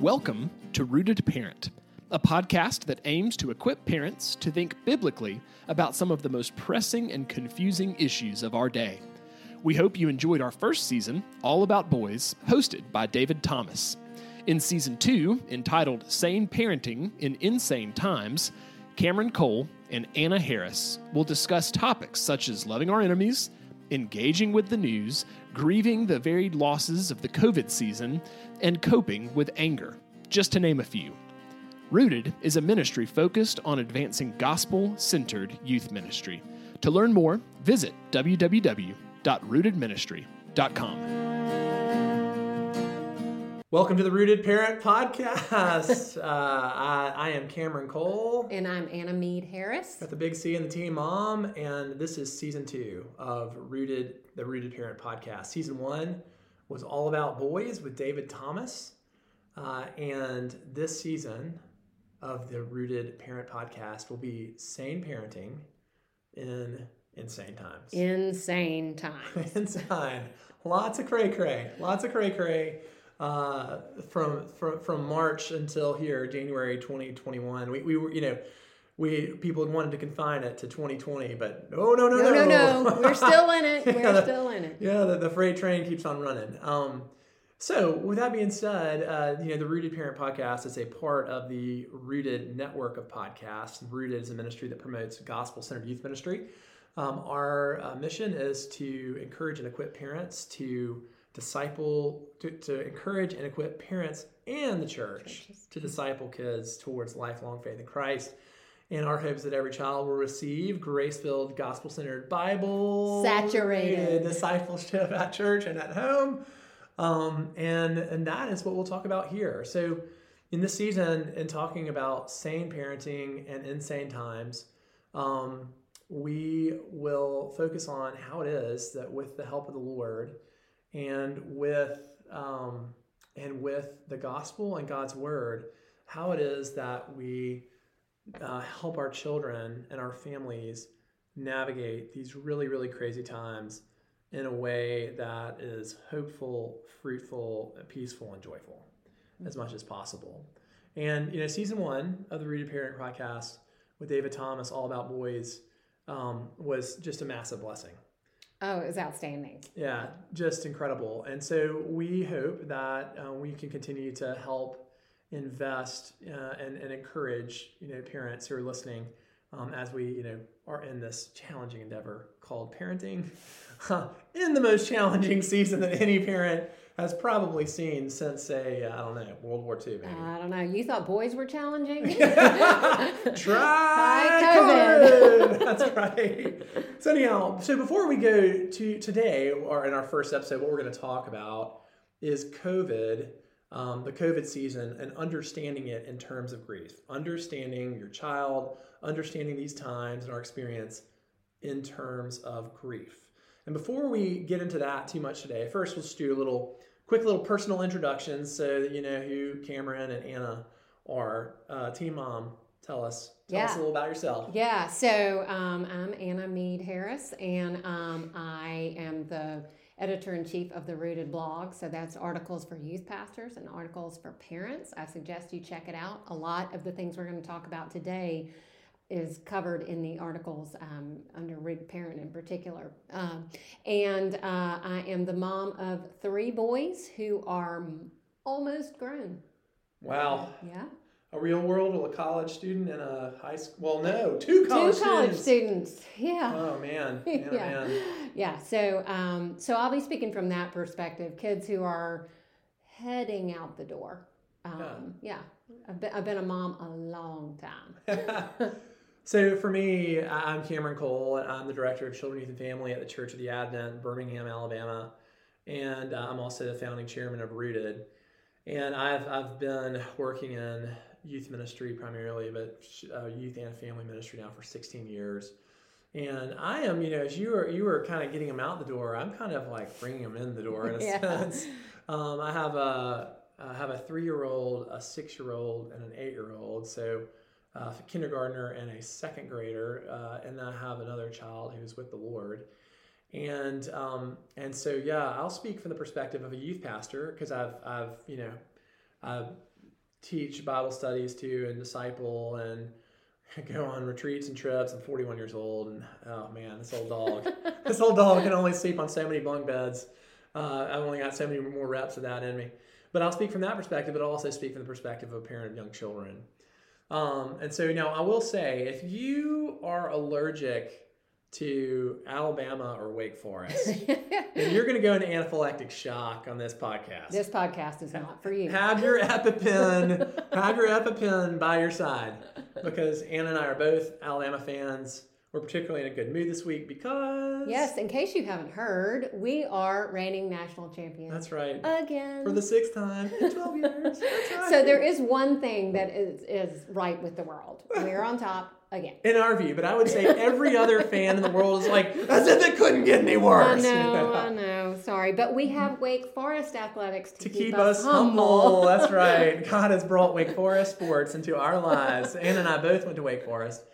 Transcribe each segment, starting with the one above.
Welcome to Rooted Parent, a podcast that aims to equip parents to think biblically about some of the most pressing and confusing issues of our day. We hope you enjoyed our first season, All About Boys, hosted by David Thomas. In season two, entitled Sane Parenting in Insane Times, Cameron Cole and Anna Harris will discuss topics such as loving our enemies, engaging with the news, grieving the varied losses of the COVID season, and coping with anger, just to name a few. Rooted is a ministry focused on advancing gospel centered youth ministry. To learn more, visit www.rootedministry.com. Welcome to the Rooted Parent Podcast. uh, I, I, am Cameron Cole. And I'm Anna Mead Harris. Got the big C and the team mom. And this is season two of Rooted, the Rooted Parent Podcast. Season one was all about boys with David Thomas. Uh, and this season of the Rooted Parent Podcast will be sane parenting in insane times. Insane times. insane. Lots of cray cray. Lots of cray cray uh, from, from from March until here, January 2021. We, we were, you know, we people had wanted to confine it to 2020, but oh no, no, no, no, no. no. We're still in it. We're yeah, still in it. Yeah, the, the freight train keeps on running. Um, so, with that being said, uh, you know, the Rooted Parent Podcast is a part of the Rooted network of podcasts. Rooted is a ministry that promotes gospel-centered youth ministry. Um, our uh, mission is to encourage and equip parents to disciple, to, to encourage and equip parents and the church to disciple kids towards lifelong faith in Christ. And our hope is that every child will receive grace filled, gospel centered, Bible saturated discipleship at church and at home. Um, and, and that is what we'll talk about here. So, in this season, in talking about sane parenting and insane times, um, we will focus on how it is that, with the help of the Lord, and with um, and with the gospel and God's word, how it is that we uh, help our children and our families navigate these really really crazy times in a way that is hopeful, fruitful, peaceful, and joyful as much as possible. And you know, season one of the Rooted Parent podcast with David Thomas, all about boys, um, was just a massive blessing. Oh, it was outstanding. Yeah, just incredible. And so we hope that uh, we can continue to help invest uh, and, and encourage you know parents who are listening um, as we you know are in this challenging endeavor called parenting in the most challenging season that any parent has probably seen since say I don't know World War II. Maybe. I don't know. You thought boys were challenging? Try COVID. That's right. So anyhow, so before we go to today, or in our first episode, what we're going to talk about is COVID, um, the COVID season, and understanding it in terms of grief, understanding your child, understanding these times and our experience in terms of grief. And before we get into that too much today, first we'll just do a little quick little personal introductions so that you know who Cameron and Anna are. Uh, Team Mom, tell us. Tell yeah. us a little about yourself. Yeah, so um, I'm Anna Mead Harris, and um, I am the editor in chief of the Rooted blog. So that's articles for youth pastors and articles for parents. I suggest you check it out. A lot of the things we're going to talk about today is covered in the articles um, under Rig Parent in particular. Um, and uh, I am the mom of three boys who are almost grown. Wow. Yeah. A real world or a college student and a high school. Well, no, two college two college students. students. Yeah. Oh man. man yeah. Man. Yeah. So, um, so I'll be speaking from that perspective. Kids who are heading out the door. Um, yeah. yeah. I've been, I've been a mom a long time. So for me, I'm Cameron Cole, and I'm the director of Children, Youth, and Family at the Church of the Advent, Birmingham, Alabama, and uh, I'm also the founding chairman of Rooted. And I've I've been working in youth ministry primarily, but uh, youth and family ministry now for 16 years. And I am, you know, as you were you were kind of getting them out the door, I'm kind of like bringing them in the door in a yeah. sense. Um, I have a I have a three year old, a six year old, and an eight year old. So uh, kindergartner and a second grader, uh, and then I have another child who's with the Lord. And um, and so yeah, I'll speak from the perspective of a youth pastor because I've I've you know I've teach Bible studies to and disciple and go on retreats and trips. I'm 41 years old, and oh man, this old dog, this old dog can only sleep on so many bunk beds. Uh, I've only got so many more reps of that in me. But I'll speak from that perspective, but I'll also speak from the perspective of a parent of young children. Um, and so now I will say, if you are allergic to Alabama or Wake Forest, then you're going to go into anaphylactic shock on this podcast. this podcast is not for you. Have your EpiPen, have your EpiPen by your side, because Anna and I are both Alabama fans. We're particularly in a good mood this week because Yes, in case you haven't heard, we are reigning national champions that's right. again. For the sixth time in 12 years. That's right. so there is one thing that is is right with the world. We are on top again. in our view, but I would say every other fan in the world is like, as if it couldn't get any worse. I know, I know. Sorry, but we have Wake Forest athletics to, to keep us humble. That's right. God has brought Wake Forest sports into our lives. Anna and I both went to Wake Forest,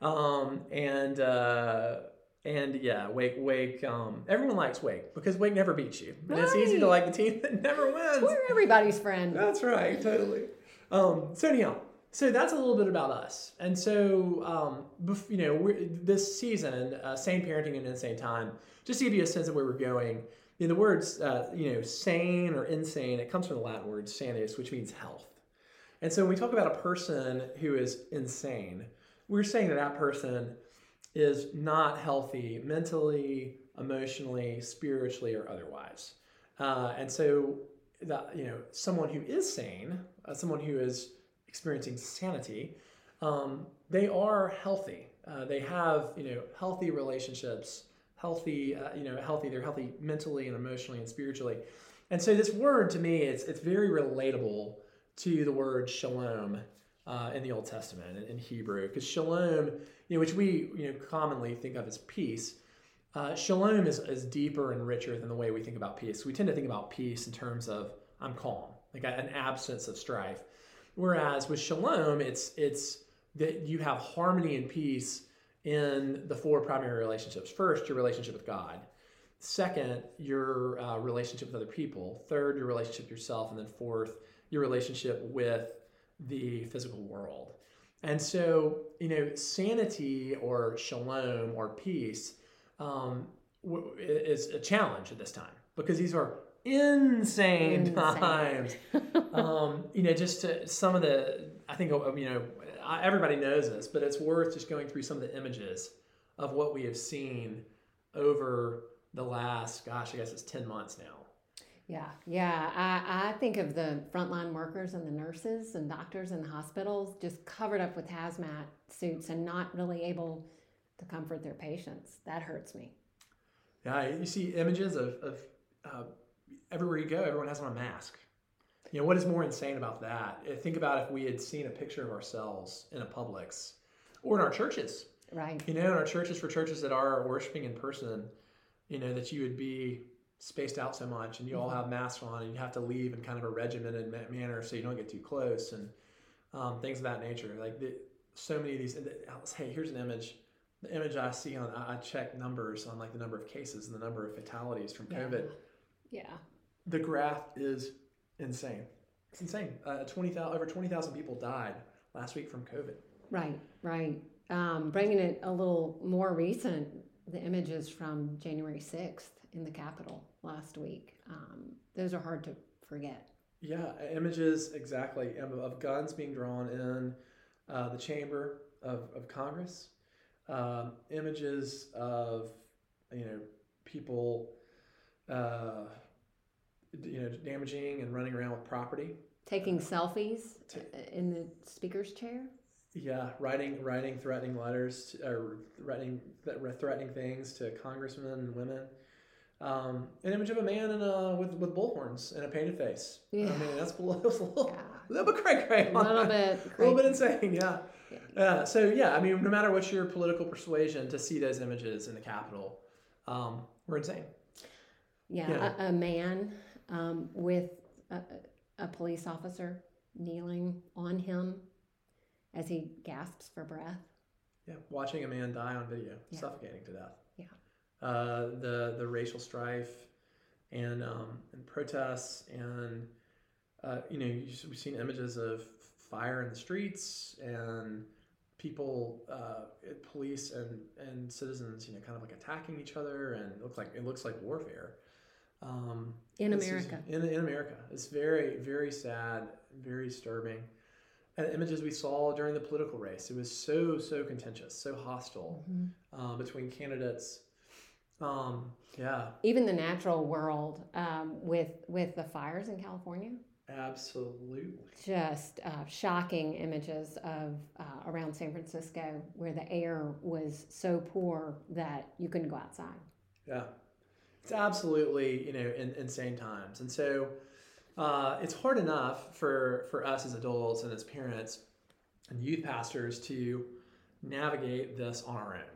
um, and uh, and yeah, Wake Wake. Um, everyone likes Wake because Wake never beats you, and it's easy to like the team that never wins. We're everybody's friend. That's right, totally. Um, so anyhow, so that's a little bit about us, and so um, bef- you know, we're, this season, uh, sane parenting and insane time. Just to give you a sense of where we're going, know, the words, uh, you know, sane or insane, it comes from the Latin word sanus, which means health. And so when we talk about a person who is insane, we're saying that that person is not healthy mentally, emotionally, spiritually, or otherwise. Uh, and so that you know, someone who is sane, uh, someone who is experiencing sanity, um, they are healthy. Uh, they have you know healthy relationships, healthy uh, you know healthy. They're healthy mentally and emotionally and spiritually. And so this word to me, it's it's very relatable to the word shalom uh, in the Old Testament in, in Hebrew, because shalom, you know, which we you know commonly think of as peace. Uh, shalom is, is deeper and richer than the way we think about peace. We tend to think about peace in terms of I'm calm, like an absence of strife. Whereas with shalom, it's it's that you have harmony and peace in the four primary relationships. First, your relationship with God. Second, your uh, relationship with other people. Third, your relationship with yourself, and then fourth, your relationship with the physical world. And so, you know, sanity or shalom or peace um, w- is a challenge at this time because these are insane, Insane. times. um, you know, just to, some of the, I think, uh, you know, everybody knows this, but it's worth just going through some of the images of what we have seen over the last, gosh, I guess it's 10 months now. Yeah, yeah. I, I think of the frontline workers and the nurses and doctors in the hospitals just covered up with hazmat suits and not really able to comfort their patients. That hurts me. Yeah, you see images of, of uh, everywhere you go, everyone has on a mask. You know, what is more insane about that? Uh, Think about if we had seen a picture of ourselves in a Publix or in our churches. Right. You know, in our churches, for churches that are worshiping in person, you know, that you would be spaced out so much and you all have masks on and you have to leave in kind of a regimented ma- manner so you don't get too close and um, things of that nature. Like the, so many of these, hey, here's an image. The image I see on, I check numbers on like the number of cases and the number of fatalities from COVID. Yeah. The graph is insane. It's insane. Uh, 20,000, over 20,000 people died last week from COVID. Right, right. Um, bringing it a little more recent, the images from January 6th in the Capitol last week. Um, those are hard to forget. Yeah, images exactly of, guns being drawn in uh, the chamber of, of Congress. Um, images of you know people uh, you know damaging and running around with property. Taking selfies Ta- uh, in the speaker's chair. Yeah, writing writing threatening letters to, or threatening th- threatening things to congressmen and women. Um, an image of a man in a, with with bullhorns and a painted face. Yeah. I mean that's a little, a little, a little bit cray cray. A little bit. a little bit insane, yeah. Yeah. Uh, so yeah, I mean, no matter what your political persuasion, to see those images in the Capitol, um, we're insane. Yeah, Yeah. A, a man um, with a, a police officer kneeling on him as he gasps for breath. Yeah, watching a man die on video, Yeah. suffocating to death. Uh, the the racial strife and um, and protests and uh, you know, we've seen images of fire in the streets and people, uh, police and, and citizens, you know, kind of like attacking each other, and it looks like it looks like warfare. Um, in America. Is, in, in America, it's very very sad, very disturbing. And the images we saw during the political race, it was so so contentious, so hostile mm-hmm. um, between candidates. Um, yeah. Even the natural world um, with with the fires in California. Absolutely. Just uh, shocking images of uh, around San Francisco where the air was so poor that you couldn't go outside. Yeah, it's absolutely you know in, insane times, and so uh, it's hard enough for for us as adults and as parents and youth pastors to navigate this on our own.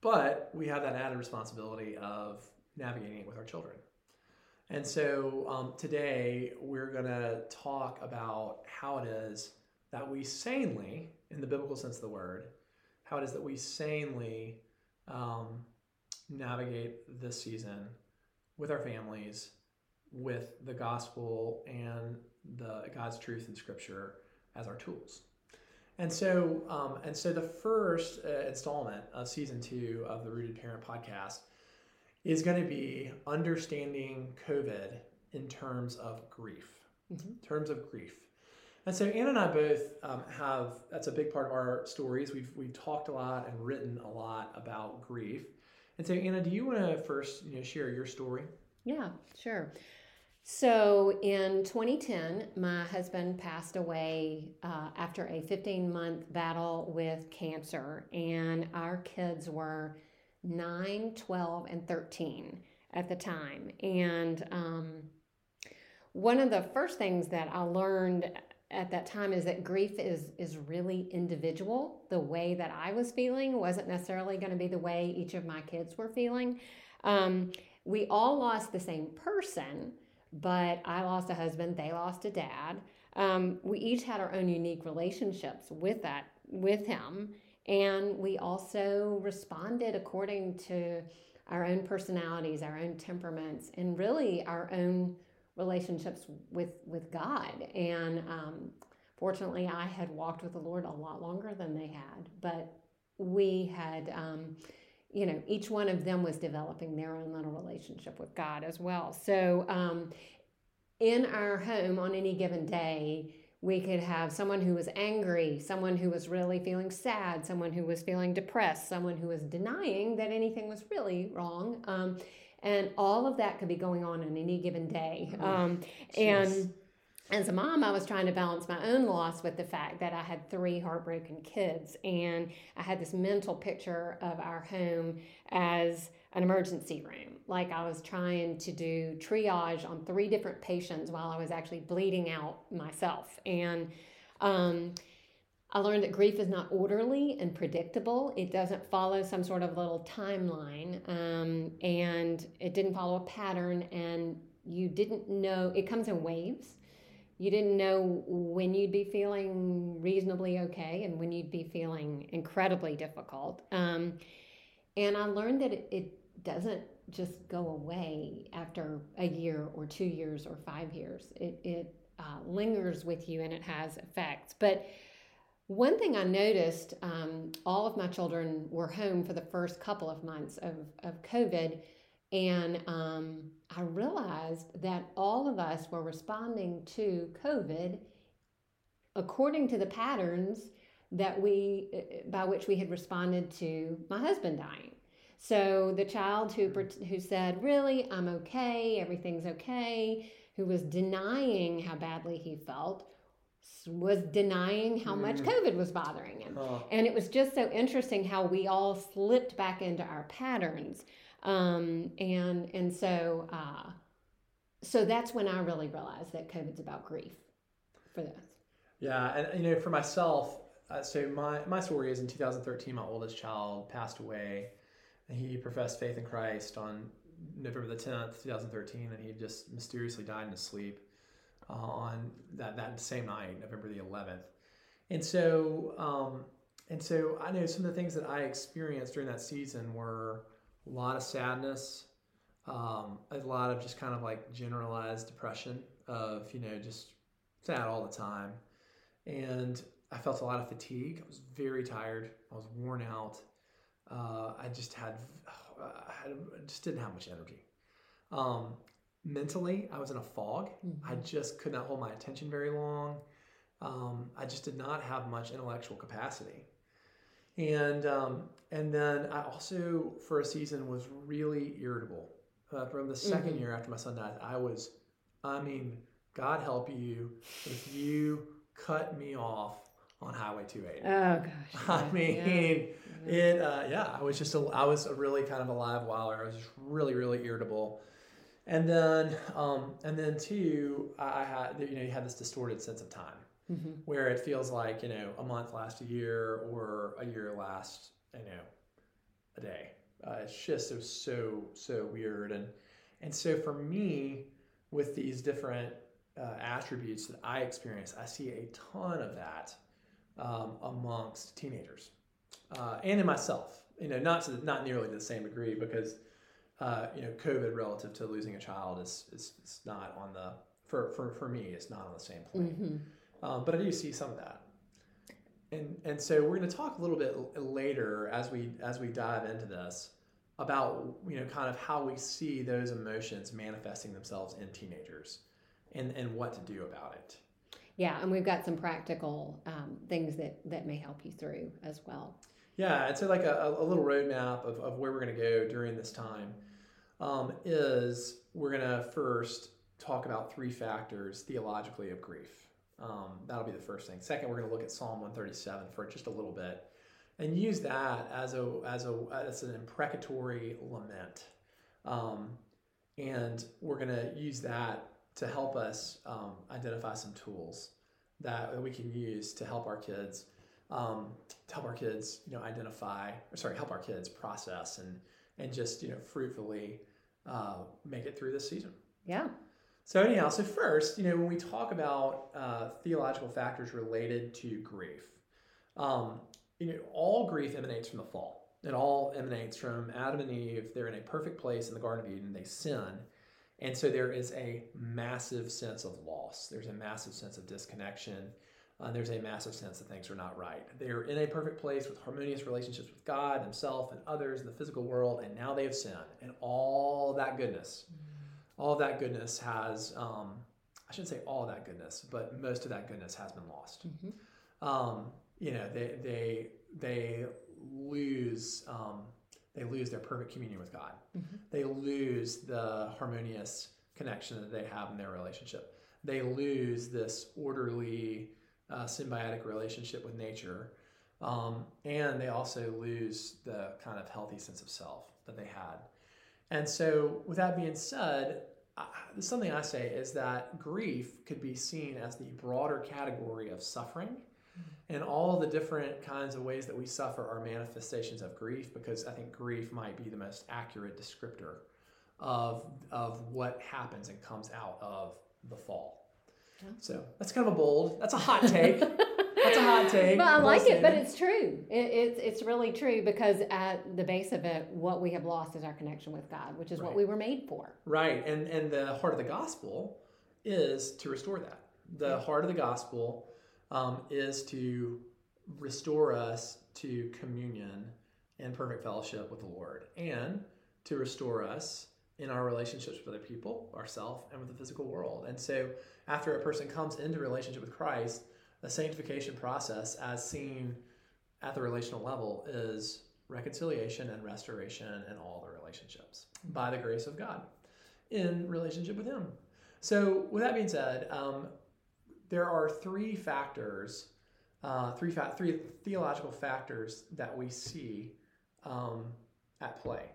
But we have that added responsibility of navigating it with our children. And so um, today we're going to talk about how it is that we sanely, in the biblical sense of the word, how it is that we sanely um, navigate this season with our families, with the gospel and the God's truth in Scripture as our tools. And so, um, and so the first uh, installment of season two of the Rooted Parent podcast is going to be understanding COVID in terms of grief. Mm-hmm. In terms of grief. And so Anna and I both um, have that's a big part of our stories. We've we've talked a lot and written a lot about grief. And so Anna, do you want to first you know, share your story? Yeah, sure. So in 2010, my husband passed away uh, after a 15 month battle with cancer, and our kids were 9, 12, and 13 at the time. And um, one of the first things that I learned at that time is that grief is is really individual. The way that I was feeling wasn't necessarily going to be the way each of my kids were feeling. Um, we all lost the same person, but I lost a husband, they lost a dad. Um, we each had our own unique relationships with that with him, and we also responded according to our own personalities, our own temperaments, and really our own relationships with, with God. And um, fortunately, I had walked with the Lord a lot longer than they had, but we had, um, you know, each one of them was developing their own little relationship with God as well. So, um, in our home on any given day, we could have someone who was angry, someone who was really feeling sad, someone who was feeling depressed, someone who was denying that anything was really wrong. Um, and all of that could be going on in any given day. Mm-hmm. Um, and as a mom, I was trying to balance my own loss with the fact that I had three heartbroken kids. And I had this mental picture of our home as an emergency room. Like I was trying to do triage on three different patients while I was actually bleeding out myself. And um, I learned that grief is not orderly and predictable. It doesn't follow some sort of little timeline, um, and it didn't follow a pattern. And you didn't know it comes in waves. You didn't know when you'd be feeling reasonably okay and when you'd be feeling incredibly difficult. Um, and I learned that it, it doesn't just go away after a year or two years or five years. It, it uh, lingers with you and it has effects. But one thing I noticed um, all of my children were home for the first couple of months of, of COVID. And um, I realized that all of us were responding to COVID according to the patterns that we uh, by which we had responded to my husband dying. So the child who who said, "Really, I'm okay. Everything's okay," who was denying how badly he felt, was denying how much COVID was bothering him. Oh. And it was just so interesting how we all slipped back into our patterns. Um, and and so uh, so that's when I really realized that COVID's about grief for this. Yeah, and you know, for myself, uh, so my my story is in 2013, my oldest child passed away. He professed faith in Christ on November the 10th, 2013, and he just mysteriously died in his sleep uh, on that, that same night, November the 11th. And so, um, and so I know some of the things that I experienced during that season were a lot of sadness, um, a lot of just kind of like generalized depression of you know just sad all the time, and I felt a lot of fatigue. I was very tired. I was worn out. Uh, I just had, I had, I just didn't have much energy. Um, mentally, I was in a fog. I just could not hold my attention very long. Um, I just did not have much intellectual capacity. And um, and then I also for a season was really irritable. Uh, from the 2nd year after my son died, I was, I mean, God help you if you cut me off on Highway 280. Oh gosh. I yeah, mean, yeah. it. Uh, yeah, I was just a, I was a really kind of a live wire. I was just really, really irritable. And then, um, and then two, I I had you know you had this distorted sense of time Mhm. where it feels like you know a month lasts a year or a year lasts you know a day. Uh, it's just it was so so weird and and so for me with these different uh, attributes that I experience, I see a ton of that um, amongst teenagers uh, and in myself. You know, not to not nearly to the same degree because uh, you know COVID relative to losing a child is is, is not on the for, for for me it's not on the same plane. Mhm. Um, but I do see some of that. And and so we're going to talk a little bit later as we as we dive into this about you know kind of how we see those emotions manifesting themselves in teenagers and and what to do about it. Yeah, and we've got some practical um, things that that may help you through as well. Yeah, I'd say like a, a little roadmap of, of where we're going to go during this time um, is we're going to first talk about three factors theologically of grief. Um, that'll be the first thing. Second, we're going to look at Psalm 137 for just a little bit and use that as a as a as an imprecatory lament. Um, and we're going to use that to help us um, identify some tools that, that we can use to help our kids um, to help our kids, you know, identify, or sorry, help our kids process and and just you know fruitfully uh, make it through this season. Yeah. So anyhow, so first, you know, when we talk about uh, theological factors related to grief, um, you know, all grief emanates from the fall. It all emanates from Adam and Eve. They're in a perfect place in the Garden of Eden. They sin, and so there is a massive sense of loss. There's a massive sense of disconnection. Uh, there's a massive sense that things are not right. They're in a perfect place with harmonious relationships with God, themselves, and others in the physical world, and now they have sinned. And all that goodness, all that goodness has, um, I shouldn't say all that goodness, but most of that goodness has been lost. Um, you know, they, they, they lose, um, they lose their perfect communion with God. They lose the harmonious connection that they have in their relationship. They lose this orderly, uh, symbiotic relationship with nature. Um, and they also lose the kind of healthy sense of self that they had. And so, with that being said, something I say is that grief could be seen as the broader category of suffering. Mm-hmm. And all the different kinds of ways that we suffer are manifestations of grief because I think grief might be the most accurate descriptor of, of what happens and comes out of the fall. So that's kind of a bold, that's a hot take. that's a hot take. But I like it, but it's true. It, it's it's really true because at the base of it, what we have lost is our connection with God, which is what we were made for. Right, and and the heart of the gospel is to restore that. The heart of the gospel um, is to restore us to communion and perfect fellowship with the Lord, and to restore us in our relationships with other people, ourselves, and with the physical world. And so, after a person comes into relationship with Christ, the sanctification process, as seen at the relational level, is reconciliation and restoration in all the relationships by the grace of God in relationship with Him. So, with that being said, um, there are three factors, uh, three fa- three theological factors that we see um, at play.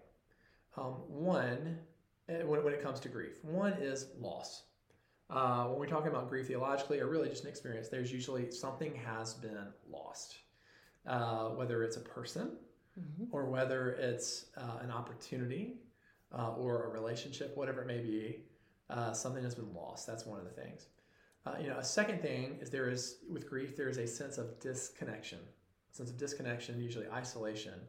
Um, one, eh, when, when it comes to grief, one is loss. Uh, when we're talking about grief theologically, or really just an experience, there's usually something has been lost, uh, whether it's a person or whether it's uh, an opportunity uh, or a relationship, whatever it may be, uh, something has been lost. That's one of the things. Uh, you know, a second thing is there is with grief there is a sense of disconnection, a sense of disconnection, usually isolation,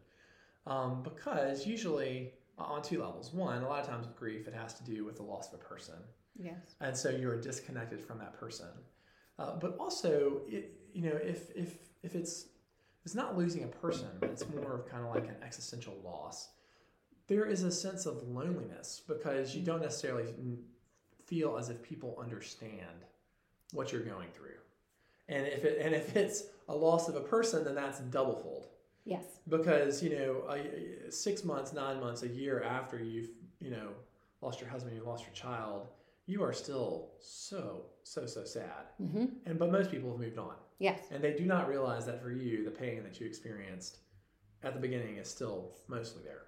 um, because usually on two levels. One, a lot of times with grief, it has to do with the loss of a person. Yes. And so you are disconnected from that person. Uh, but also, it, you know, if, if, if it's, it's not losing a person, but it's more of kind of like an existential loss, there is a sense of loneliness because you don't necessarily feel as if people understand what you're going through. And if it, and if it's a loss of a person, then that's double fold Yes. because you know a, six months nine months a year after you've you know lost your husband you lost your child you are still so so so sad Mm-hmm. and but most people have moved on Yes. and they do not realize that for you the pain that you experienced at the beginning is still mostly there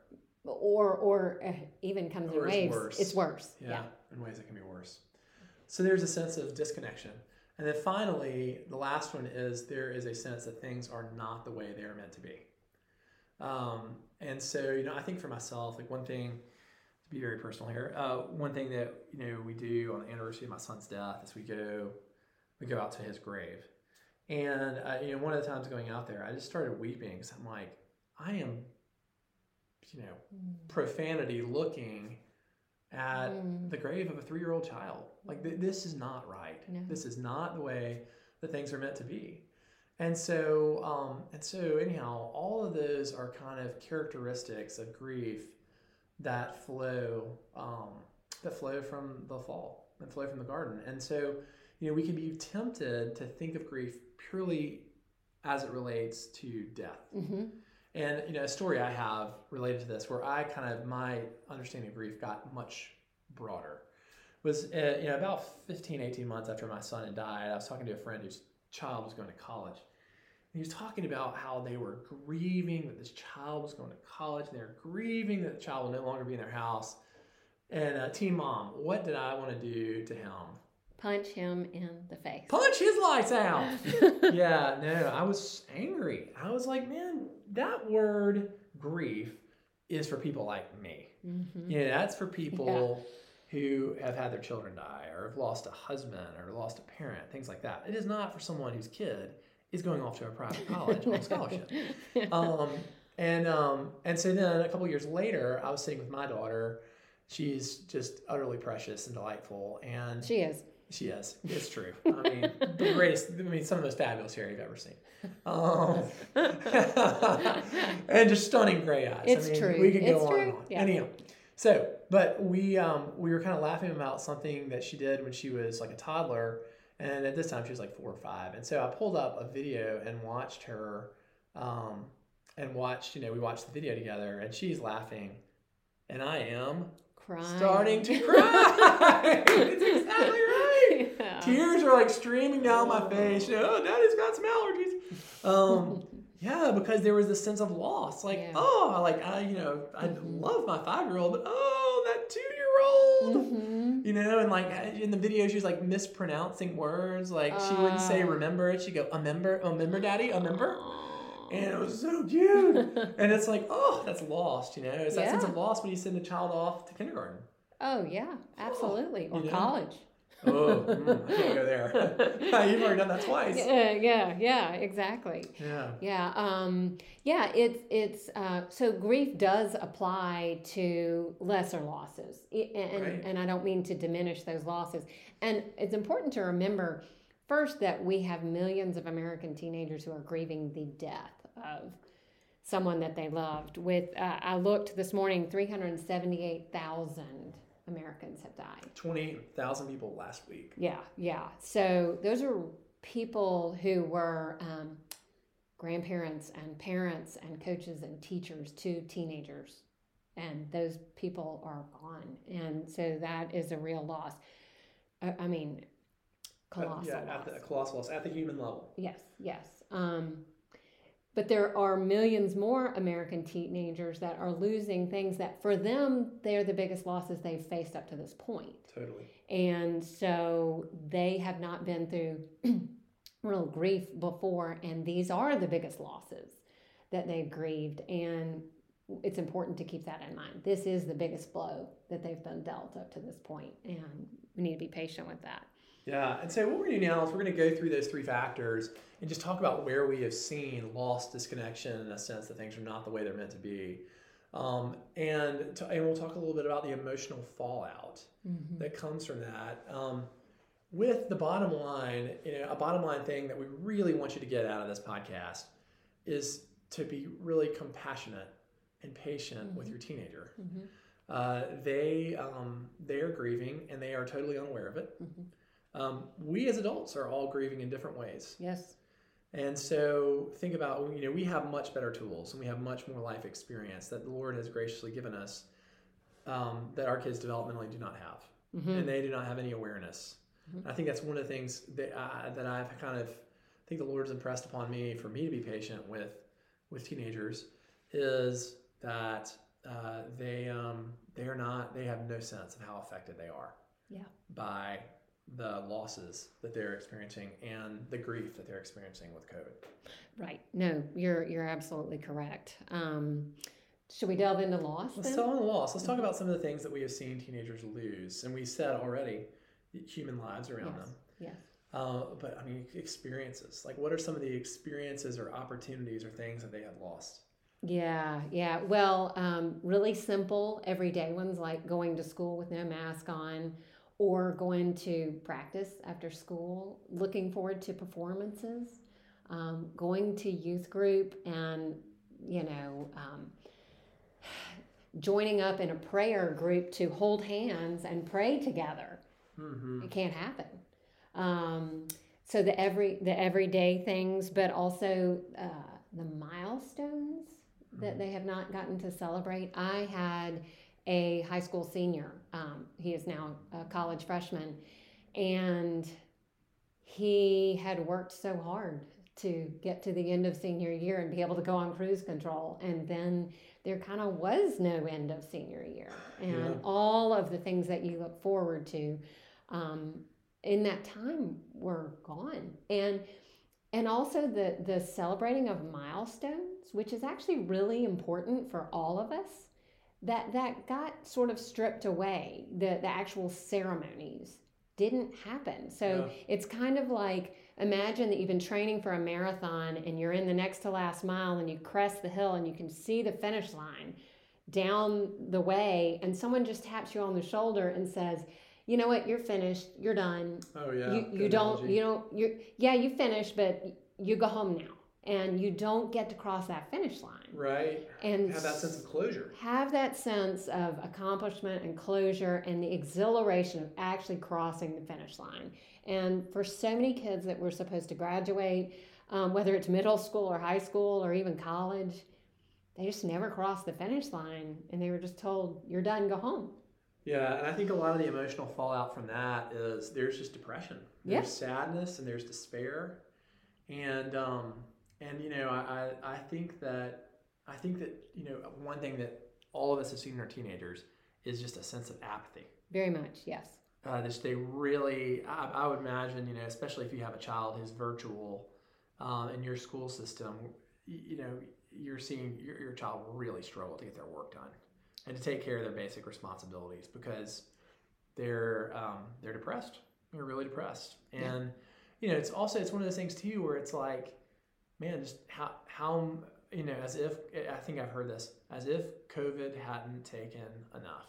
Or or uh, even comes in Or it's waves. worse. It's worse. yeah, Yeah. in ways that can be worse so there's a sense of disconnection and then finally the last one is there is a sense that things are not the way they are meant to be um, and so you know i think for myself like one thing to be very personal here uh, one thing that you know we do on the anniversary of my son's death is we go we go out to his grave. And uh, you know one of the times going out there i just started weeping because i'm like i am you know profanity looking at Mm. the grave of a three-year-old child. Like th- this is not right. No. this is not the way that things are meant to be. And so um, and so anyhow all of those are kind of characteristics of grief that flow um, that flow from the fall and flow from the garden and so you know we can be tempted to think of grief purely as it relates to death Mm-hmm. and you know, a story I have related to this, where I kind of my understanding of grief got much broader, was uh, you know about 15, 18 months after my son had died. I was talking to a friend whose child was going to college. He was talking about how they were grieving that this child was going to college, and they were grieving that the child will no longer be in their house. And uh, Team Mom, what did I want to do to him? Punch him in the face. Punch his lights out. yeah, no, I was angry. I was like, man, that word grief is for people like me. Mhm. You know, that's for people who have had their children die or have lost a husband or lost a parent, things like that. It is not for someone whose kid is going off to a private college on a scholarship. Um, and um, and so then a couple years later, I was sitting with my daughter. She's just utterly precious and delightful, and She is. she is. It's true. I mean, the greatest. I mean, some of the most fabulous hair you've ever seen. Um, and just stunning gray eyes. It's I mean, true. We could go It's on true. and on. Yeah. Anyhow, so but we um, we were kind of laughing about something that she did when she was like a toddler, and at this time she was like four or five. And so I pulled up a video and watched her, um, and watched. You know, we watched the video together, and she's laughing, and I am Crying. starting to cry. it's exactly right. Yeah. Tears are like streaming down my face. You know, oh, daddy's got some allergies. Um, yeah, because there was this sense of loss. Like, Yeah. oh, like I, you know, I Mhm. love my five year old, but oh, that two year old. Mhm. You know, and like in the video, she was like mispronouncing words. Like she wouldn't say Oh. remember. She'd go, a member, a member, daddy, a member. Oh. And it was so cute. and it's like, oh, that's lost. You know, it's that sense of loss when you send a child off to kindergarten. oh yeah, absolutely. Or you know? college. Oh, mm, I can't go there. You've already done that twice. Yeah, yeah, yeah, exactly. Yeah. Yeah, um, yeah. It's it's uh, so grief does apply to lesser losses, and Right. and I don't mean to diminish those losses. And it's important to remember first that we have millions of American teenagers who are grieving the death of someone that they loved. With uh, I looked this morning, three hundred seventy-eight thousand Americans have died. 28,000 people last week. Yeah, yeah. So those are people who were um, grandparents and parents and coaches and teachers to teenagers. And those people are gone. And so that is a real loss. I, I mean, Uh, colossal yeah, loss. at the colossal loss, at the human level. Yes, yes. Um, but there are millions more American teenagers that are losing things that for them, they're the biggest losses they've faced up to this point. Totally. And so they have not been through real grief before, and these are the biggest losses that they've grieved. And it's important to keep that in mind. This is the biggest blow that they've been dealt up to this point, and we need to be patient with that. Yeah. And so what we're going to do now is we're going to go through those three factors and just talk about where we have seen loss, disconnection, in a sense that things are not the way they're meant to be. Um, and, to, and we'll talk a little bit about the emotional fallout that comes from that. Um, with the bottom line, you know, a bottom line thing that we really want you to get out of this podcast is to be really compassionate and patient with your teenager. Uh, they um, they are grieving and they are totally unaware of it. Um, we as adults are all grieving in different ways. Yes. And so think about, you know, we have much better tools and we have much more life experience that the Lord has graciously given us um, that our kids developmentally do not have. And they do not have any awareness. I think that's one of the things that, I, that I've kind of, I think the Lord's impressed upon me for me to be patient with, with teenagers is that uh, they, um, they are not, they have no sense of how affected they are Yeah. by the losses that they're experiencing and the grief that they're experiencing with COVID. Right. No, you're you're absolutely correct. Um, should we delve into loss Let's loss. Let's talk about some of the things that we have seen teenagers lose, and we said already, human lives around Yes. them. Yes. Uh, but I mean, experiences. Like, what are some of the experiences or opportunities or things that they have lost? Yeah, yeah. Well, um, really simple, everyday ones like going to school with no mask on, or going to practice after school, looking forward to performances, um, going to youth group, and you know, um, joining up in a prayer group to hold hands and pray together. Mm-hmm. It can't happen. Um, so the every the everyday things, but also uh, the milestones that they have not gotten to celebrate. I had a high school senior. Um, he is now a college freshman, and he had worked so hard to get to the end of senior year and be able to go on cruise control, and then there kind of was no end of senior year, and Yeah. all of the things that you look forward to um, in that time were gone, and and also the the celebrating of milestones, which is actually really important for all of us. That that got sort of stripped away. The the actual ceremonies didn't happen. So Yeah. it's kind of like imagine that you've been training for a marathon and you're in the next to last mile and you crest the hill and you can see the finish line down the way and someone just taps you on the shoulder and says, "You know what? You're finished. You're done. Oh yeah. you you don't analogy. you don't you're yeah, you finished, but you go home now." And you don't get to cross that finish line. Right. And Have that sense of closure. have that sense of accomplishment and closure and the exhilaration of actually crossing the finish line. And for so many kids that were supposed to graduate, um, whether it's middle school or high school or even college, they just never crossed the finish line and they were just told, you're done, go home. Yeah, and I think a lot of the emotional fallout from that is there's just depression. There's sadness and there's despair, and um, and you know I I think that I think that you know one thing that all of us have seen in our teenagers is just a sense of apathy. Very much, yes. Uh, just they really I, I would imagine you know especially if you have a child who's virtual um, in your school system you, you know you're seeing your, your child really struggle to get their work done and to take care of their basic responsibilities because they're um, they're depressed they're really depressed and you know it's also it's one of those things too where it's like man just how how you know as if i think i've heard this as if covid hadn't taken enough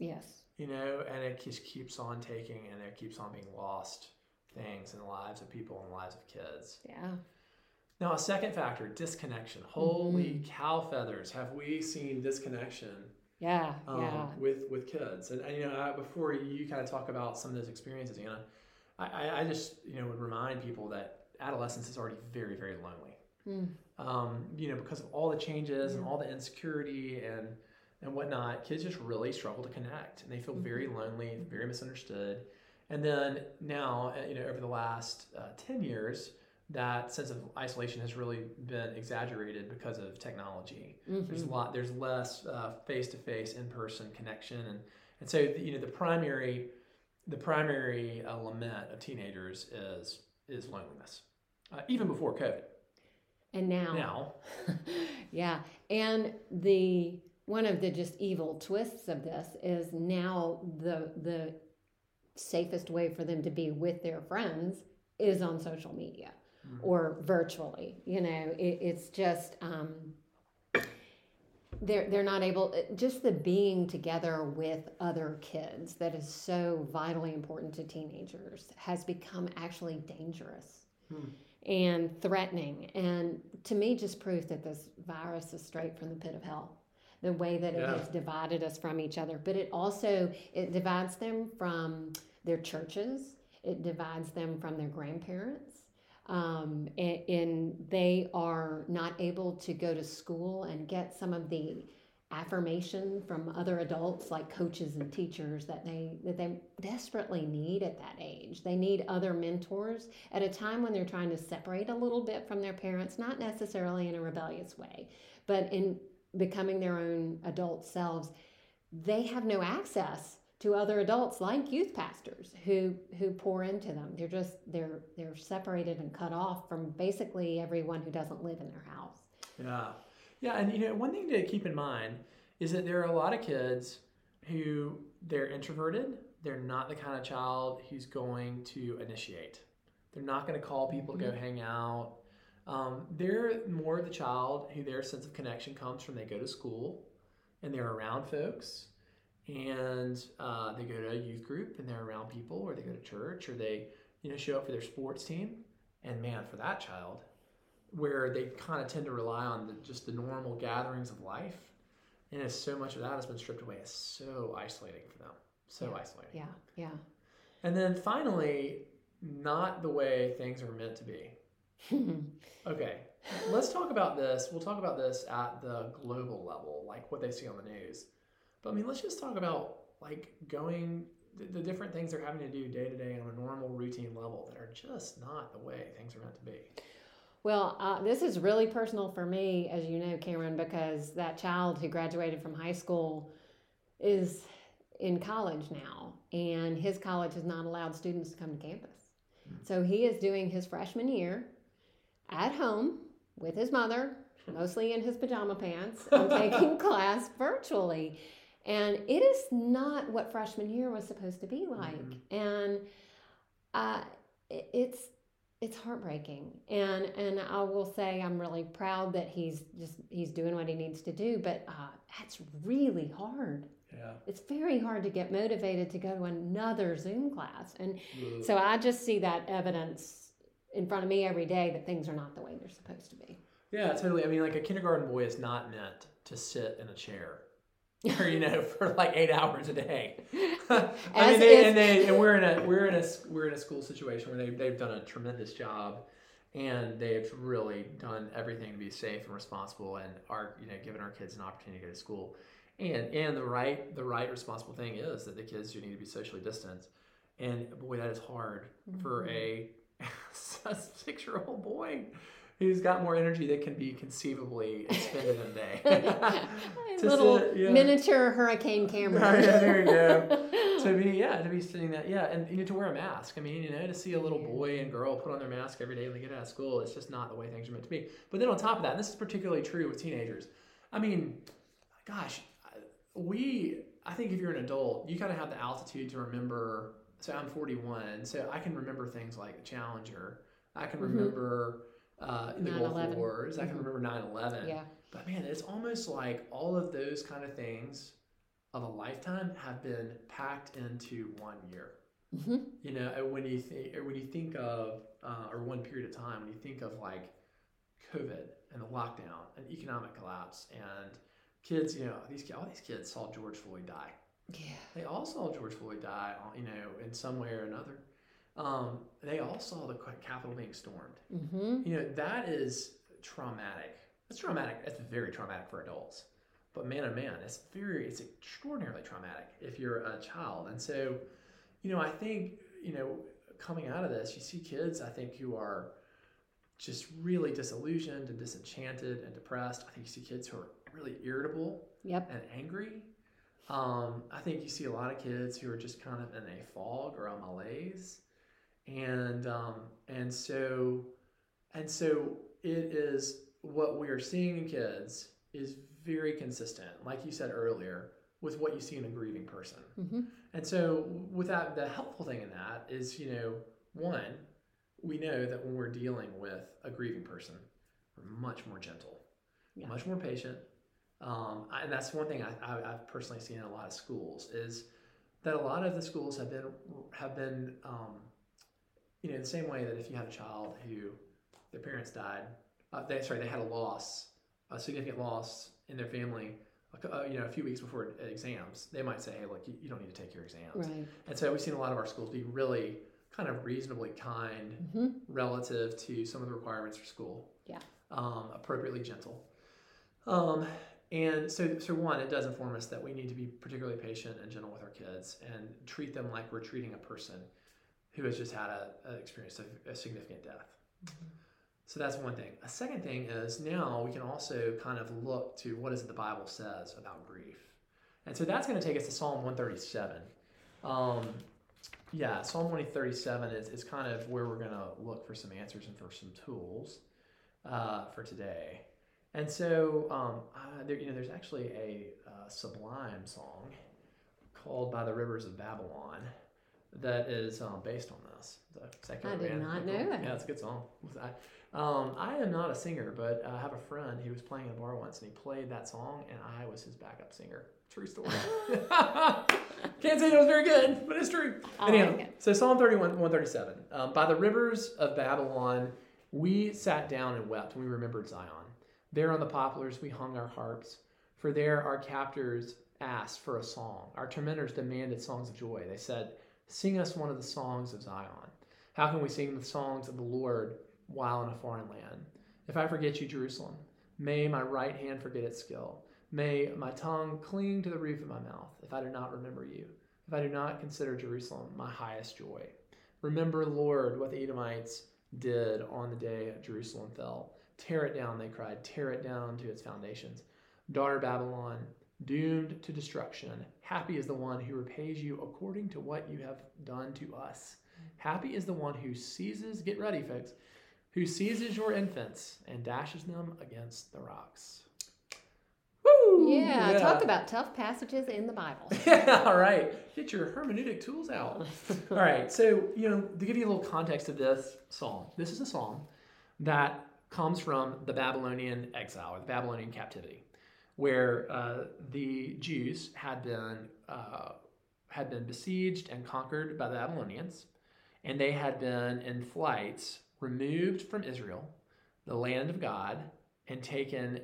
Yes. you know, and it just keeps on taking and it keeps on being lost things in the lives of people and the lives of kids. Yeah. Now, a second factor, disconnection. Holy cow feathers, have we seen disconnection Yeah. um, yeah. with with kids? And, and you know, I, before you kind of talk about some of those experiences, Anna, I, I just you know would remind people that adolescence is already very very lonely. Mm. Um, you know, because of all the changes and all the insecurity and and whatnot, kids just really struggle to connect, and they feel very lonely, very misunderstood. And then now, uh, you know, over the last uh, ten years, that sense of isolation has really been exaggerated because of technology. There's a lot. There's less face to face, in person connection, and and so you know the primary, the primary uh, lament of teenagers is is loneliness, uh, even before COVID. And now, Now, yeah. And the one of the just evil twists of this is now the the safest way for them to be with their friends is on social media or virtually. You know, it, it's just um, they're they're not able just the being together with other kids that is so vitally important to teenagers has become actually dangerous Hmm. And threatening. And to me just proves that this virus is straight from the pit of hell the way that it Yeah. has divided us from each other. But it also it divides them from their churches. It divides them from their grandparents. Um, and, and they are not able to go to school and get some of the affirmation from other adults like coaches and teachers that they that they desperately need at that age. They need other mentors at a time when they're trying to separate a little bit from their parents not necessarily in a rebellious way but in becoming their own adult selves. They have no access to other adults like youth pastors who who pour into them. They're just they're they're separated and cut off from basically everyone who doesn't live in their house. Yeah. Yeah, and you know, one thing to keep in mind is that there are a lot of kids who they're introverted. They're not the kind of child who's going to initiate. They're not going to call people to go hang out. Um, they're more the child who their sense of connection comes from they go to school and they're around folks and uh, they go to a youth group and they're around people or they go to church or they you know show up for their sports team and man for that child where they kind of tend to rely on the, just the normal gatherings of life. And as so much of that has been stripped away. It's so isolating for them. So Yeah. isolating. Yeah. Yeah. And then finally not the way things are meant to be. Okay. Let's talk about this. We'll talk about this at the global level like what they see on the news. But i mean let's just talk about like going the, the different things they're having to do day to day on a normal routine level that are just not the way things are meant to be Well, uh, this is really personal for me, as you know, Cameron, because that child who graduated from high school is in college now, and his college has not allowed students to come to campus. So he is doing his freshman year at home with his mother, mostly in his pajama pants, and taking class virtually. And it is not what freshman year was supposed to be like. And uh, it's it's heartbreaking. And and i will say i'm really proud that he's just he's doing what he needs to do but uh, that's really hard. Yeah. It's very hard to get motivated to go to another zoom class. And so i just see that evidence in front of me every day that things are not the way they're supposed to be. Yeah, totally. I mean, like a kindergarten boy is not meant to sit in a chair, or you know, for like eight hours a day. I As mean, they, and they and we're in a we're in a we're in a school situation where they they've done a tremendous job, and they've really done everything to be safe and responsible, and are you know giving our kids an opportunity to go to school, and and the right the right responsible thing is that the kids do need to be socially distanced, and boy that is hard for mm-hmm. a six year old boy who's got more energy that can be conceivably expended in a day. Little sit- yeah. miniature hurricane Cameron Right, yeah, there you go. to be yeah, to be sitting that yeah, and you know to wear a mask. I mean, you know, to see a little boy and girl put on their mask every day when they get out of school, it's just not the way things are meant to be. But then on top of that, and this is particularly true with teenagers. I mean, gosh, we I think if you're an adult, you kind of have the altitude to remember. So I'm 41, so I can remember things like Challenger. I can Mhm. remember uh, in the Gulf 9/11. Wars. I can Mhm. remember 9/11. yeah But man, it's almost like all of those kind of things of a lifetime have been packed into one year. hmm You know, when you think, or when you think of, uh, or one period of time, when you think of like COVID and the lockdown and economic collapse and kids, you know, these all these kids saw George Floyd die. yeah They all saw George Floyd die, you know, in some way or another. Um, they all saw the Capitol being stormed. hmm You know, that is traumatic. It's traumatic. It's very traumatic for adults. But man, oh man, it's very, it's extraordinarily traumatic if you're a child. And so, you know, I think, you know, coming out of this, you see kids, I think, who are just really disillusioned and disenchanted and depressed. I think you see kids who are really irritable yep and angry. Um, I think you see a lot of kids who are just kind of in a fog or a malaise, and um, and so and so it is what we are seeing in kids is very consistent, like you said earlier, with what you see in a grieving person. hmm And so, with that, the helpful thing in that is, you know, one, we know that when we're dealing with a grieving person, we're much more gentle, Yeah. much more patient, Um, and that's one thing I, I, I've personally seen in a lot of schools is that a lot of the schools have been have been um, you know the same way that if you had a child who their parents died, uh, they sorry they had a loss, a significant loss in their family. Uh, you know, a few weeks before exams, they might say, "Hey, look, you, you don't need to take your exams." Right. And so we've seen a lot of our schools be really kind of reasonably kind hmm relative to some of the requirements for school. Yeah. Um, appropriately gentle. Um, and so, so one, it does inform us that we need to be particularly patient and gentle with our kids and treat them like we're treating a person who has just had a, an experience of a significant death. So that's one thing. A second thing is now we can also kind of look to what is it the Bible says about grief. And so that's going to take us to Psalm 137. Um, yeah, Psalm 137 is, is kind of where we're going to look for some answers and for some tools uh, for today. And so, um, uh, there, you know, there's actually a uh, sublime song called "By the Rivers of Babylon" that is um, based on this. A I did band. not know that. Yeah, it's a good song. I, um, I am not a singer, but I have a friend who was playing in a bar once, and he played that song, and I was his backup singer. True story. Can't say it was very good, but it's true. I Anyhow, like it. so Psalm 31, 137. Um, By the rivers of Babylon, we sat down and wept, and we remembered Zion. There on the poplars we hung our harps, for there our captors asked for a song. Our tormentors demanded songs of joy. They said, Sing us one of the songs of Zion. How can we sing the songs of the Lord while in a foreign land? If I forget you, Jerusalem, may my right hand forget its skill. May my tongue cling to the roof of my mouth if I do not remember you, if I do not consider Jerusalem my highest joy. Remember, Lord, what the Edomites did on the day Jerusalem fell. Tear it down, they cried, tear it down to its foundations. Daughter Babylon, doomed to destruction, happy is the one who repays you according to what you have done to us. Happy is the one who seizes, get ready, folks, who seizes your infants and dashes them against the rocks. Woo! Yeah, talk about tough passages in the Bible. Yeah, all right. Get your hermeneutic tools out. all right. So, you know, to give you a little context of this psalm, this is a psalm that comes from the Babylonian exile or the Babylonian captivity, where uh, the Jews had been uh, had been besieged and conquered by the Babylonians, and they had been in flights removed from Israel, the land of God, and taken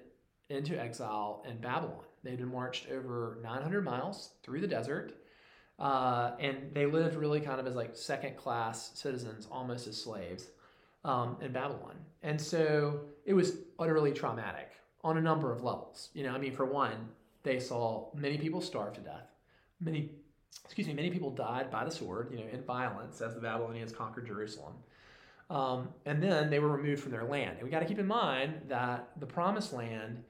into exile in Babylon. They'd been marched over 900 miles through the desert, uh, and they lived really kind of as like second class citizens, almost as slaves um, in Babylon. And so it was utterly traumatic on a number of levels. You know, I mean, for one, they saw many people starve to death. Many, excuse me, many people died by the sword, you know, in violence as the Babylonians conquered Jerusalem. Um, and then they were removed from their land. And we got to keep in mind that the promised land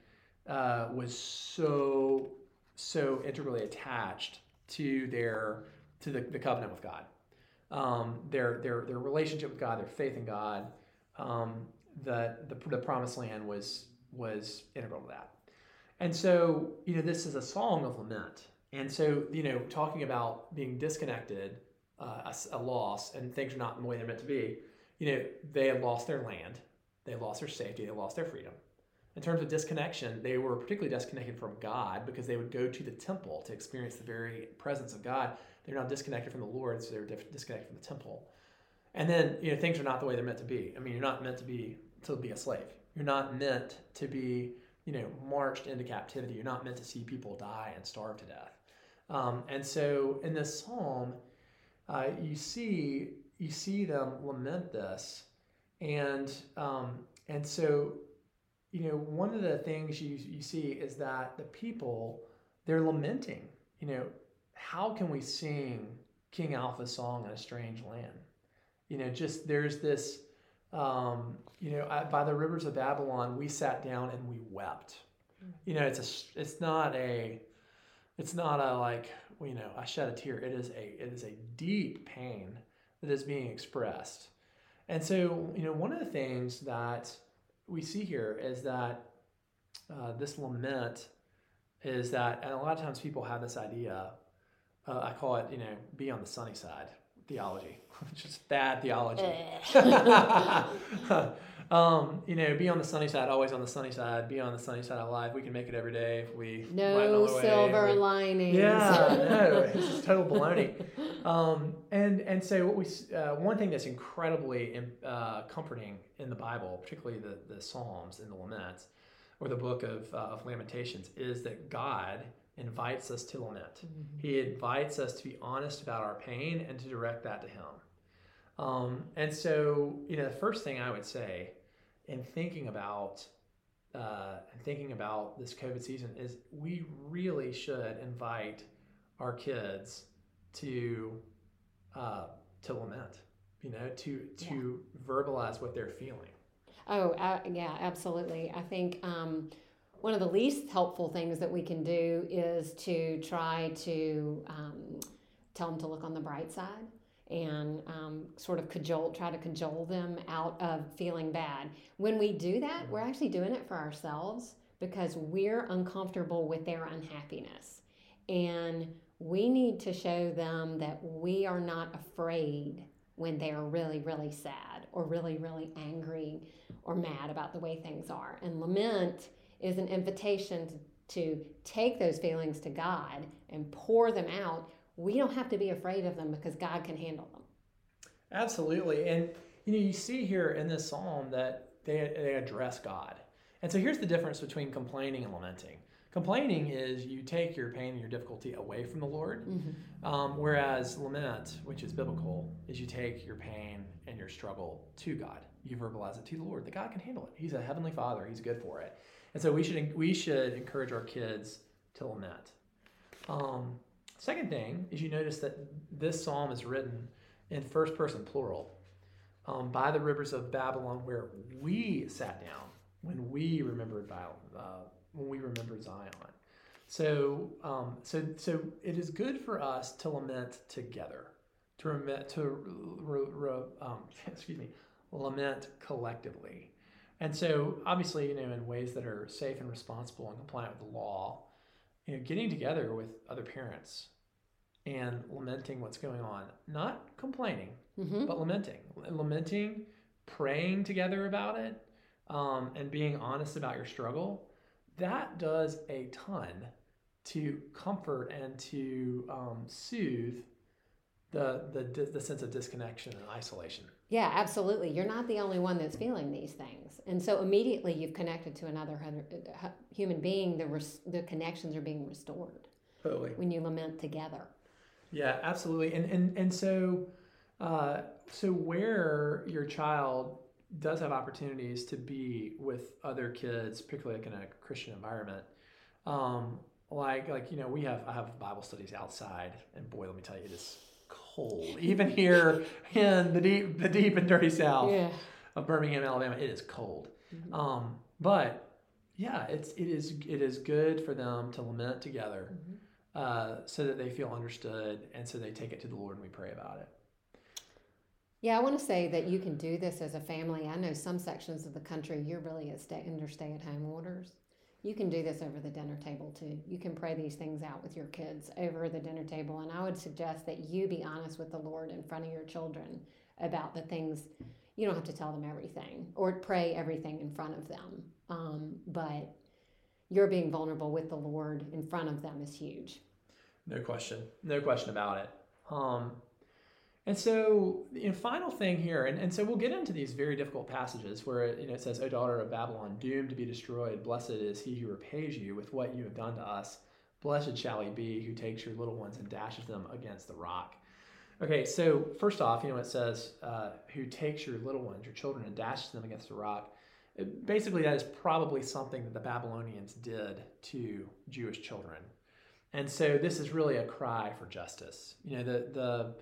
uh, was so, so integrally attached to their, to the, the covenant with God. Um, their, their, their relationship with God, their faith in God, um, the, the, the promised land was, was integral to that. And so, you know, this is a song of lament. And so, you know, talking about being disconnected, uh, a, a loss, and things are not the way they're meant to be, you know, they had lost their land, they lost their safety, they lost their freedom. In terms of disconnection, they were particularly disconnected from God because they would go to the temple to experience the very presence of God. They're now disconnected from the Lord, so they're disconnected from the temple. And then, you know, things are not the way they're meant to be. I mean, you're not meant to be to be a slave. You're not meant to be, you know, marched into captivity. You're not meant to see people die and starve to death. Um, and so, in this psalm, uh, you see you see them lament this, and um, and so, you know, one of the things you you see is that the people they're lamenting. You know, how can we sing King Alpha's song in a strange land? You know, just there's this. Um, you know, by the rivers of Babylon, we sat down and we wept. You know, it's a, it's not a, it's not a like, you know, I shed a tear. It is a, it is a deep pain that is being expressed. And so, you know, one of the things that we see here is that uh, this lament is that, and a lot of times people have this idea. Uh, I call it, you know, be on the sunny side theology, just bad theology. um, you know, be on the sunny side, always on the sunny side, be on the sunny side of life. We can make it every day if we No silver we- linings. Yeah, no, it's total baloney. Um, and and so what we uh, one thing that's incredibly uh, comforting in the Bible, particularly the the Psalms and the Laments, or the book of uh, of Lamentations, is that God invites us to lament. He invites us to be honest about our pain and to direct that to Him. Um, and so, you know, the first thing I would say in thinking about uh, and thinking about this COVID season is we really should invite our kids to uh, to lament, you know, to to verbalize what they're feeling. Oh, uh, yeah, absolutely. I think um, one of the least helpful things that we can do is to try to um, tell them to look on the bright side and um, sort of cajole, try to cajole them out of feeling bad. When we do that, we're actually doing it for ourselves because we're uncomfortable with their unhappiness. And we need to show them that we are not afraid when they are really, really sad or really, really angry or mad about the way things are. And lament is an invitation to, take those feelings to God and pour them out. We don't have to be afraid of them because God can handle them. Absolutely, and you know, you see here in this psalm that they they address God, and so here's the difference between complaining and lamenting. Complaining is you take your pain and your difficulty away from the Lord, um, whereas lament, which is biblical, is you take your pain and your struggle to God. You verbalize it to the Lord. That God can handle it. He's a heavenly Father. He's good for it, and so we should we should encourage our kids to lament. Um, second thing is you notice that this psalm is written in first person plural um, by the rivers of Babylon, where we sat down when we remembered uh, when we remembered Zion. So, um, so, so it is good for us to lament together, to lament, to re, re, um, excuse me, lament collectively. And so, obviously, you know, in ways that are safe and responsible and compliant with the law, you know, getting together with other parents and lamenting what's going on, not complaining, hmm but lamenting, lamenting, praying together about it, um, and being honest about your struggle. That does a ton to comfort and to um, soothe the, the the sense of disconnection and isolation. Yeah, absolutely. You're not the only one that's feeling these things. And so immediately you've connected to another uh, human being, the, res- the connections are being restored Totally. when you lament together. Yeah, absolutely. And and and so uh, so where your child does have opportunities to be with other kids, particularly like in a Christian environment, um, like like you know we have I have Bible studies outside, and boy, let me tell you, it is cold. Even here in the deep the deep and dirty South Yeah. of Birmingham, Alabama, it is cold. Mhm. Um, but yeah, it's it is it is good for them to lament together Mhm. uh, so that they feel understood and so they take it to the Lord and we pray about it. Yeah, I want to say that you can do this as a family. I know some sections of the country you're really at stay, under stay at home orders. You can do this over the dinner table too. You can pray these things out with your kids over the dinner table. And I would suggest that you be honest with the Lord in front of your children about the things. You don't have to tell them everything or pray everything in front of them. Um, but you're being vulnerable with the Lord in front of them is huge. No question, no question about it. Um, and so, the final thing here, and, and so we'll get into these very difficult passages where you know it says, "O daughter of Babylon, doomed to be destroyed, blessed is he who repays you with what you have done to us. Blessed shall he be who takes your little ones and dashes them against the rock." Okay, so first off, you know it says, uh, "Who takes your little ones, your children, and dashes them against the rock." It- basically, that is probably something that the Babylonians did to Jewish children. And so this is really a cry for justice. You know, the the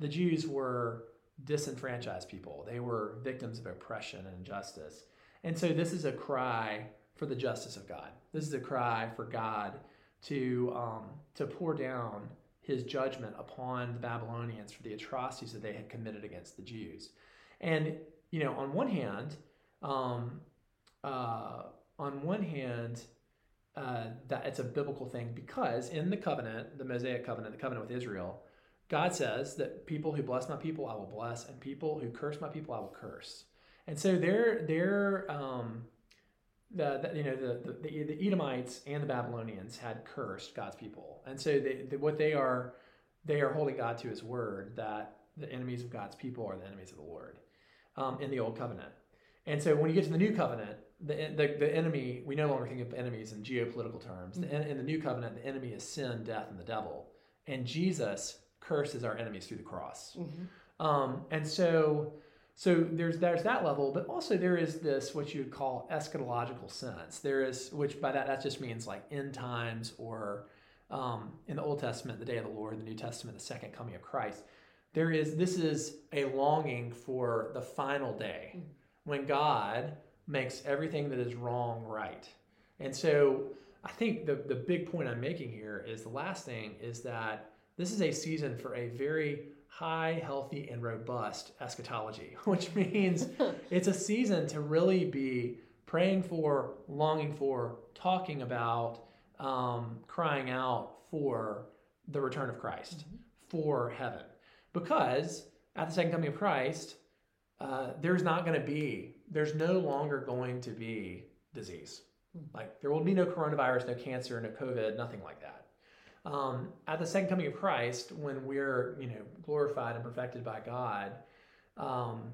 the Jews were disenfranchised people. They were victims of oppression and injustice. And so this is a cry for the justice of God. This is a cry for God to um, to pour down His judgment upon the Babylonians for the atrocities that they had committed against the Jews. And you know, on one hand, um, uh, on one hand, uh, that it's a biblical thing because in the covenant, the Mosaic covenant, the covenant with Israel, God says that people who bless my people I will bless, and people who curse my people I will curse. And so they're they're um, the, the you know the, the the Edomites and the Babylonians had cursed God's people, and so they, they, what they are they are holding God to His word that the enemies of God's people are the enemies of the Lord um, in the Old Covenant. And so when you get to the New Covenant, the, the, the enemy, we no longer think of enemies in geopolitical terms. Mm-hmm. The, in the New Covenant, the enemy is sin, death, and the devil. And Jesus curses our enemies through the cross. Mm-hmm. Um, and so so there's there's that level, but also there is this what you would call eschatological sense. There is which by that that just means like end times or um, in the Old Testament, the day of the Lord, the New Testament, the second coming of Christ. There is this is a longing for the final day mm. when God makes everything that is wrong right. And so I think the, the big point I'm making here is the last thing is that this is a season for a very high, healthy, and robust eschatology, which means it's a season to really be praying for, longing for, talking about, um, crying out for the return of Christ, mm-hmm. for heaven. Because at the second coming of Christ, uh, there's not going to be, there's no longer going to be disease. Mm-hmm. Like there will be no coronavirus, no cancer, no COVID, nothing like that. Um, at the second coming of Christ, when we're you know glorified and perfected by God, um,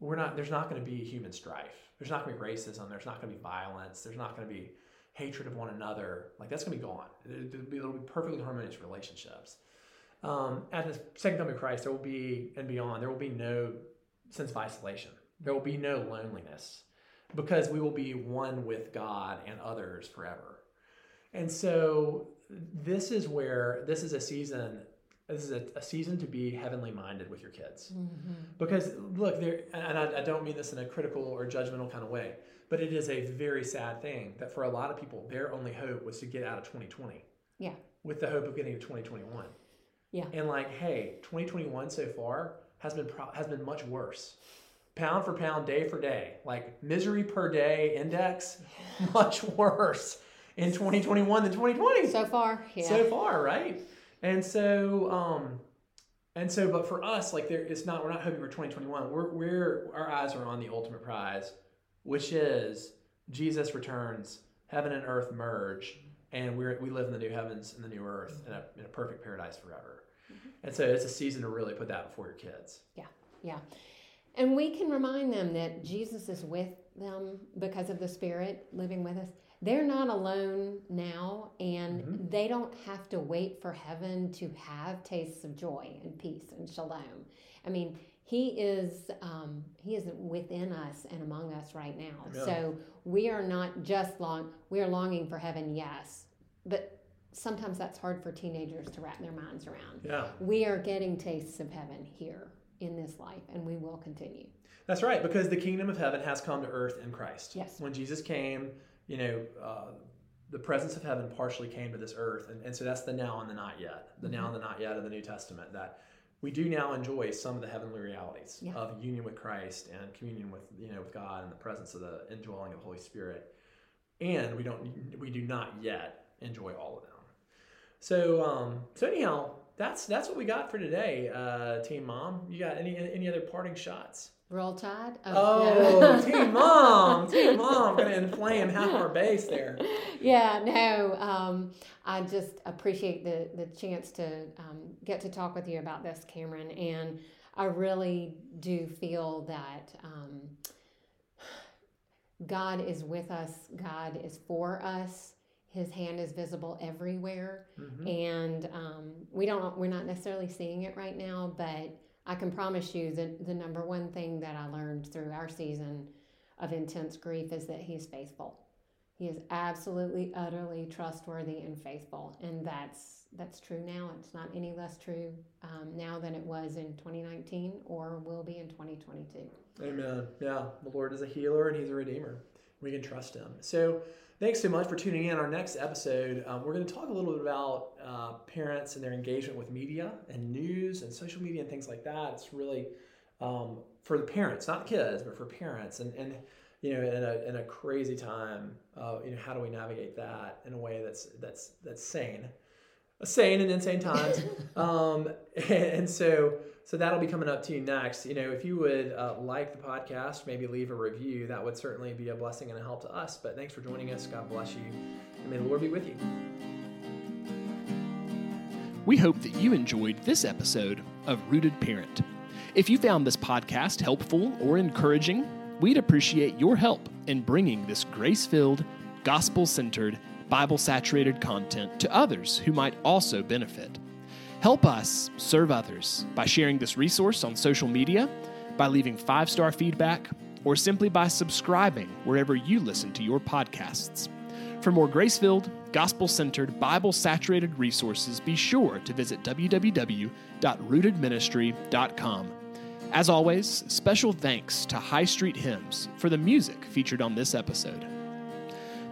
we're not. There's not going to be human strife. There's not going to be racism. There's not going to be violence. There's not going to be hatred of one another. Like that's going to be gone. It'll be, it'll be perfectly harmonious relationships. Um, at the second coming of Christ, there will be and beyond. There will be no sense of isolation. There will be no loneliness because we will be one with God and others forever. And so this is where this is a season this is a, a, season to be heavenly minded with your kids. Mm-hmm. because look there and I, I, don't mean this in a critical or judgmental kind of way but it is a very sad thing that for a lot of people their only hope was to get out of 2020 yeah. with the hope of getting to 2021 yeah. And like hey 2021 so far has been pro- has been much worse. Pound for pound day for day like misery per day index much worse in 2021 than 2020 so far yeah. So far right? And so um and so but for us like there it's not we're not hoping for 2021 we're we're our eyes are on the ultimate prize which is jesus returns heaven and earth merge and we we live in the new heavens and the new earth in a, in a perfect paradise forever. Mm-hmm. and so it's a season to really put that before your kids. Yeah yeah. And we can remind them that jesus is with them because of the spirit living with us they're not alone now and mm-hmm. they don't have to wait for heaven to have tastes of joy and peace and shalom. I mean he is um, he is within us and among us right now. Yeah. so we are not just long we are longing for heaven yes but sometimes that's hard for teenagers to wrap their minds around. Yeah. We are getting tastes of heaven here in this life and we will continue. That's right because the kingdom of heaven has come to earth in christ. Yes. When jesus came you know, uh, the presence of heaven partially came to this earth. And, and so that's the now and the not yet, the mm-hmm. now and the not yet of the New Testament, that we do now enjoy some of the heavenly realities yeah. of union with Christ and communion with, you know, with God and the presence of the indwelling of the Holy Spirit. And we don't, we do not yet enjoy all of them. So, um, so anyhow, that's, that's what we got for today, uh, Team Mom. You got any, any other parting shots? Roll Tide? Oh, oh. Team Mom, Team Mom, going to inflame half our base there. Yeah, no. Um, I just appreciate the the chance to um, get to talk with you about this, Cameron, and I really do feel that. Um, God is with us. God is for us. His hand is visible everywhere, mm-hmm. and um, we don't. We're not necessarily seeing it right now, but I can promise you that the number one thing that I learned through our season of intense grief is that He is faithful. He is absolutely, utterly trustworthy and faithful, and that's that's true now. It's not any less true um, now than it was in 2019 or will be in 2022. Amen. Yeah, the Lord is a healer and He's a redeemer. We can trust Him. So. Thanks so much for tuning in. Our next episode, um, we're going to talk a little bit about uh, parents and their engagement with media and news and social media and things like that. It's really um, for the parents, not the kids, but for parents. And, and you know, in a, in a crazy time, uh, you know, how do we navigate that in a way that's that's that's sane, sane and insane times. um, and, so So that'll be coming up to you next. You know, if you would uh, like the podcast, maybe leave a review, that would certainly be a blessing and a help to us. But thanks for joining us. God bless you. And may the Lord be with you. We hope that you enjoyed this episode of Rooted Parent. If you found this podcast helpful or encouraging, we'd appreciate your help in bringing this grace filled, gospel centered, Bible saturated content to others who might also benefit. Help us serve others by sharing this resource on social media, by leaving five star feedback, or simply by subscribing wherever you listen to your podcasts. For more grace filled, gospel centered, Bible saturated resources, be sure to visit www.rootedministry.com. As always, special thanks to High Street Hymns for the music featured on this episode.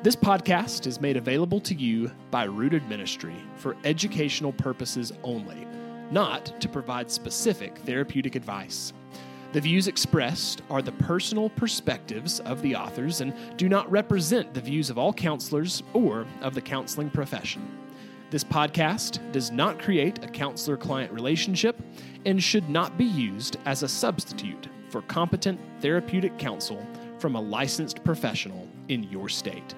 This podcast is made available to you by Rooted Ministry for educational purposes only, not to provide specific therapeutic advice. The views expressed are the personal perspectives of the authors and do not represent the views of all counselors or of the counseling profession. This podcast does not create a counselor client relationship and should not be used as a substitute for competent therapeutic counsel from a licensed professional in your state.